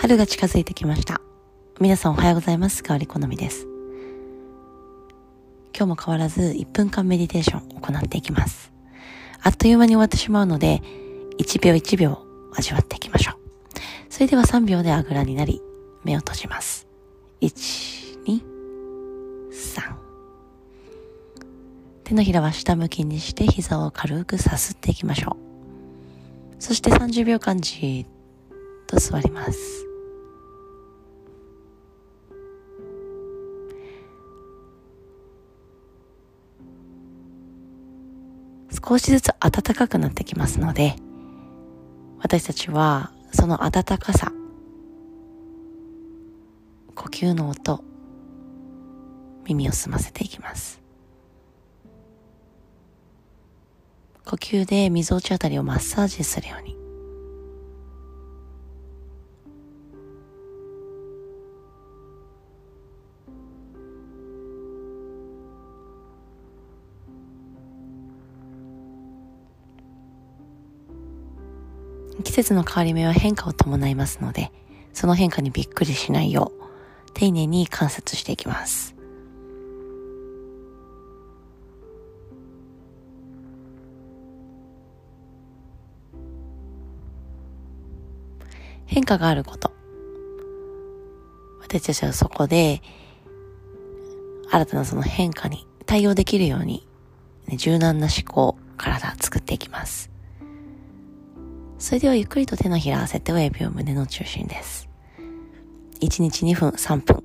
春が近づいてきました。皆さんおはようございます。香り好みです。今日も変わらず1分間メディテーションを行っていきます。あっという間に終わってしまうので、1秒1秒味わっていきましょう。それでは3秒であぐらになり、目を閉じます。1、2、3。手のひらは下向きにして膝を軽くさすっていきましょう。そして30秒間じーっと座ります。少しずつ暖かくなってきますので、私たちはその暖かさ、呼吸の音、耳を澄ませていきます。呼吸で溝落ちあたりをマッサージするように。季節の変わり目は変化を伴いますので、その変化にびっくりしないよう、丁寧に観察していきます。変化があること。私たちはそこで、新たなその変化に対応できるように、柔軟な思考、体作っていきます。それではゆっくりと手のひらを合わせて親指を胸の中心です。1日2分、3分、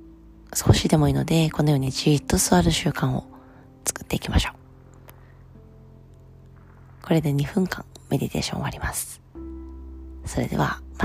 少しでもいいので、このようにじーっと座る習慣を作っていきましょう。これで2分間メディテーション終わります。それでは、また。